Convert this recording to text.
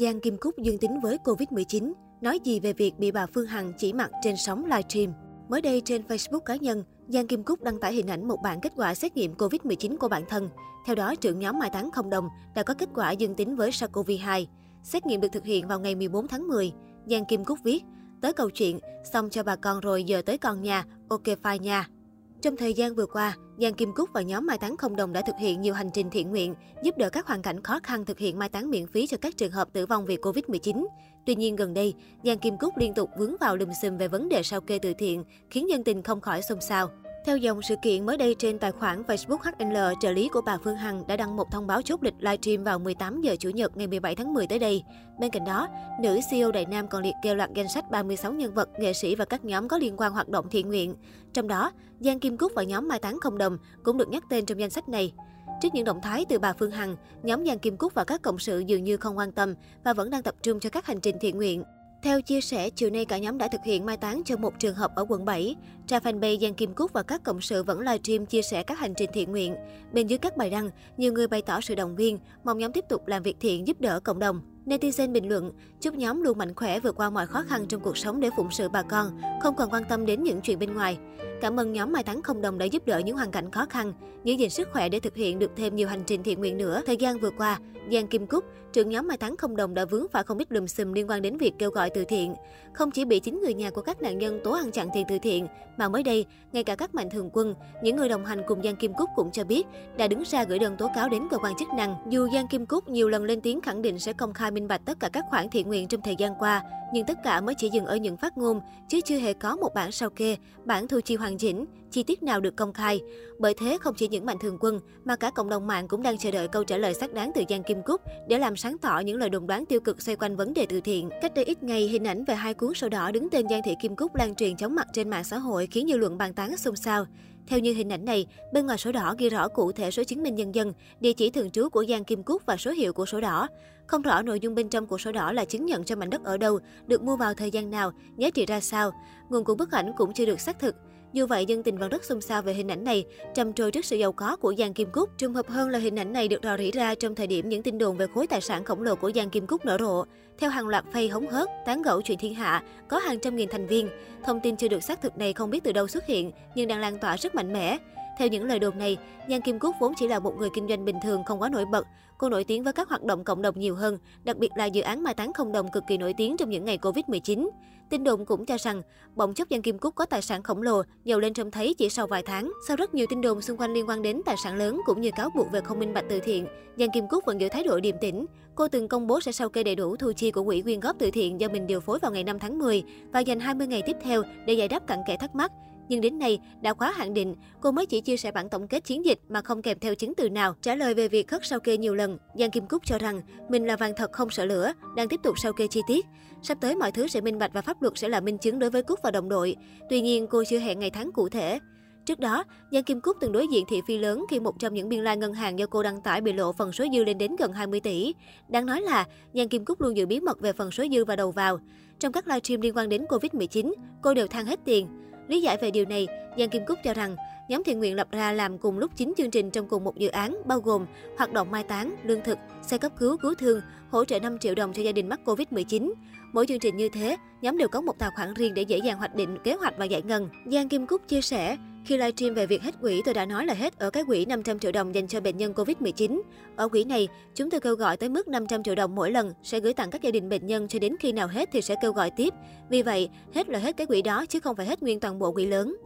Giang Kim Cúc dương tính với Covid-19, nói gì về việc bị bà Phương Hằng chỉ mặt trên sóng livestream. Mới đây trên Facebook cá nhân, Giang Kim Cúc đăng tải hình ảnh một bản kết quả xét nghiệm Covid-19 của bản thân. Theo đó, trưởng nhóm mai táng không đồng đã có kết quả dương tính với SARS-CoV-2. Xét nghiệm được thực hiện vào ngày 14 tháng 10. Giang Kim Cúc viết, tới câu chuyện, xong cho bà con rồi giờ tới con nhà, ok file nha. Trong thời gian vừa qua, Giang Kim Cúc và nhóm Mai Táng Không Đồng đã thực hiện nhiều hành trình thiện nguyện, giúp đỡ các hoàn cảnh khó khăn thực hiện mai táng miễn phí cho các trường hợp tử vong vì Covid-19. Tuy nhiên gần đây, Giang Kim Cúc liên tục vướng vào lùm xùm về vấn đề sao kê từ thiện, khiến nhân tình không khỏi xôn xao. Theo dòng sự kiện mới đây trên tài khoản Facebook HNL, trợ lý của bà Phương Hằng đã đăng một thông báo chốt lịch livestream vào 18 giờ Chủ nhật ngày 17 tháng 10 tới đây. Bên cạnh đó, nữ CEO Đại Nam còn liệt kê loạt danh sách 36 nhân vật, nghệ sĩ và các nhóm có liên quan hoạt động thiện nguyện. Trong đó, Giang Kim Cúc và nhóm Mai Táng Không Đồng cũng được nhắc tên trong danh sách này. Trước những động thái từ bà Phương Hằng, nhóm Giang Kim Cúc và các cộng sự dường như không quan tâm và vẫn đang tập trung cho các hành trình thiện nguyện. Theo chia sẻ, chiều nay cả nhóm đã thực hiện mai táng cho một trường hợp ở quận 7. Trang fanpage Giang Kim Cúc và các cộng sự vẫn livestream chia sẻ các hành trình thiện nguyện. Bên dưới các bài đăng, nhiều người bày tỏ sự động viên, mong nhóm tiếp tục làm việc thiện giúp đỡ cộng đồng. Netizen bình luận, chúc nhóm luôn mạnh khỏe vượt qua mọi khó khăn trong cuộc sống để phụng sự bà con, không còn quan tâm đến những chuyện bên ngoài. Cảm ơn nhóm Mai Táng Không Đồng đã giúp đỡ những hoàn cảnh khó khăn, giữ gìn sức khỏe để thực hiện được thêm nhiều hành trình thiện nguyện nữa. Thời gian vừa qua, Giang Kim Cúc, trưởng nhóm Mai Táng Không Đồng đã vướng phải không ít lùm xùm liên quan đến việc kêu gọi từ thiện. Không chỉ bị chính người nhà của các nạn nhân tố ăn chặn tiền từ thiện, mà mới đây, ngay cả các mạnh thường quân, những người đồng hành cùng Giang Kim Cúc cũng cho biết đã đứng ra gửi đơn tố cáo đến cơ quan chức năng. Dù Giang Kim Cúc nhiều lần lên tiếng khẳng định sẽ công khai minh bạch tất cả các khoản thiện nguyện trong thời gian qua, nhưng tất cả mới chỉ dừng ở những phát ngôn, chứ chưa hề có một bản sao kê, bản thu chi hoàn chỉnh, chi tiết nào được công khai. Bởi thế, không chỉ những mạnh thường quân, mà cả cộng đồng mạng cũng đang chờ đợi câu trả lời xác đáng từ Giang Kim Cúc để làm sáng tỏ những lời đồn đoán tiêu cực xoay quanh vấn đề từ thiện. Cách đây ít ngày, hình ảnh về hai cuốn sổ đỏ đứng tên Giang Thị Kim Cúc lan truyền chóng mặt trên mạng xã hội khiến dư luận bàn tán xôn xao. Theo như hình ảnh này, bên ngoài sổ đỏ ghi rõ cụ thể số chứng minh nhân dân, địa chỉ thường trú của Giang Kim Cúc và số hiệu của sổ đỏ. Không rõ nội dung bên trong của sổ đỏ là chứng nhận cho mảnh đất ở đâu, được mua vào thời gian nào, giá trị ra sao. Nguồn của bức ảnh cũng chưa được xác thực. Dù vậy, dân tình vẫn rất xôn xao về hình ảnh này, trầm trồ trước sự giàu có của Giang Kim Cúc. Trùng hợp hơn là hình ảnh này được rò rỉ ra trong thời điểm những tin đồn về khối tài sản khổng lồ của Giang Kim Cúc nở rộ. Theo hàng loạt phay hống hớt, tán gẫu chuyện thiên hạ, có hàng trăm nghìn thành viên. Thông tin chưa được xác thực này không biết từ đâu xuất hiện, nhưng đang lan tỏa rất mạnh mẽ. Theo những lời đồn này, Nhan Kim Cúc vốn chỉ là một người kinh doanh bình thường không quá nổi bật. Cô nổi tiếng với các hoạt động cộng đồng nhiều hơn, đặc biệt là dự án mai táng không đồng cực kỳ nổi tiếng trong những ngày Covid-19. Tin đồn cũng cho rằng, bỗng chốc Nhan Kim Cúc có tài sản khổng lồ, giàu lên trông thấy chỉ sau vài tháng. Sau rất nhiều tin đồn xung quanh liên quan đến tài sản lớn cũng như cáo buộc về không minh bạch từ thiện, Nhan Kim Cúc vẫn giữ thái độ điềm tĩnh. Cô từng công bố sẽ sao kê đầy đủ thu chi của quỹ quyên góp từ thiện do mình điều phối vào ngày 5 tháng 10 và dành 20 ngày tiếp theo để giải đáp cặn kẽ thắc mắc. Nhưng đến nay, đã quá hạn định, cô mới chỉ chia sẻ bản tổng kết chiến dịch mà không kèm theo chứng từ nào. Trả lời về việc khất sao kê nhiều lần, Giang Kim Cúc cho rằng mình là vàng thật không sợ lửa, đang tiếp tục sao kê chi tiết. Sắp tới mọi thứ sẽ minh bạch và pháp luật sẽ là minh chứng đối với Cúc và đồng đội. Tuy nhiên, cô chưa hẹn ngày tháng cụ thể. Trước đó, Giang Kim Cúc từng đối diện thị phi lớn khi một trong những biên lai ngân hàng do cô đăng tải bị lộ phần số dư lên đến gần 20 tỷ. Đáng nói là, Giang Kim Cúc luôn giữ bí mật về phần số dư và đầu vào. Trong các livestream liên quan đến Covid-19, cô đều than hết tiền. Lý giải về điều này, Giang Kim Cúc cho rằng nhóm thiện nguyện lập ra làm cùng lúc 9 chương trình trong cùng một dự án bao gồm hoạt động mai táng, lương thực, xe cấp cứu, cứu thương, hỗ trợ 5 triệu đồng cho gia đình mắc Covid-19. Mỗi chương trình như thế, nhóm đều có một tài khoản riêng để dễ dàng hoạch định kế hoạch và giải ngân. Giang Kim Cúc chia sẻ, khi livestream về việc hết quỹ, tôi đã nói là hết ở cái quỹ 500 triệu đồng dành cho bệnh nhân Covid-19. Ở quỹ này, chúng tôi kêu gọi tới mức 500 triệu đồng mỗi lần, sẽ gửi tặng các gia đình bệnh nhân cho đến khi nào hết thì sẽ kêu gọi tiếp. Vì vậy, hết là hết cái quỹ đó chứ không phải hết nguyên toàn bộ quỹ lớn.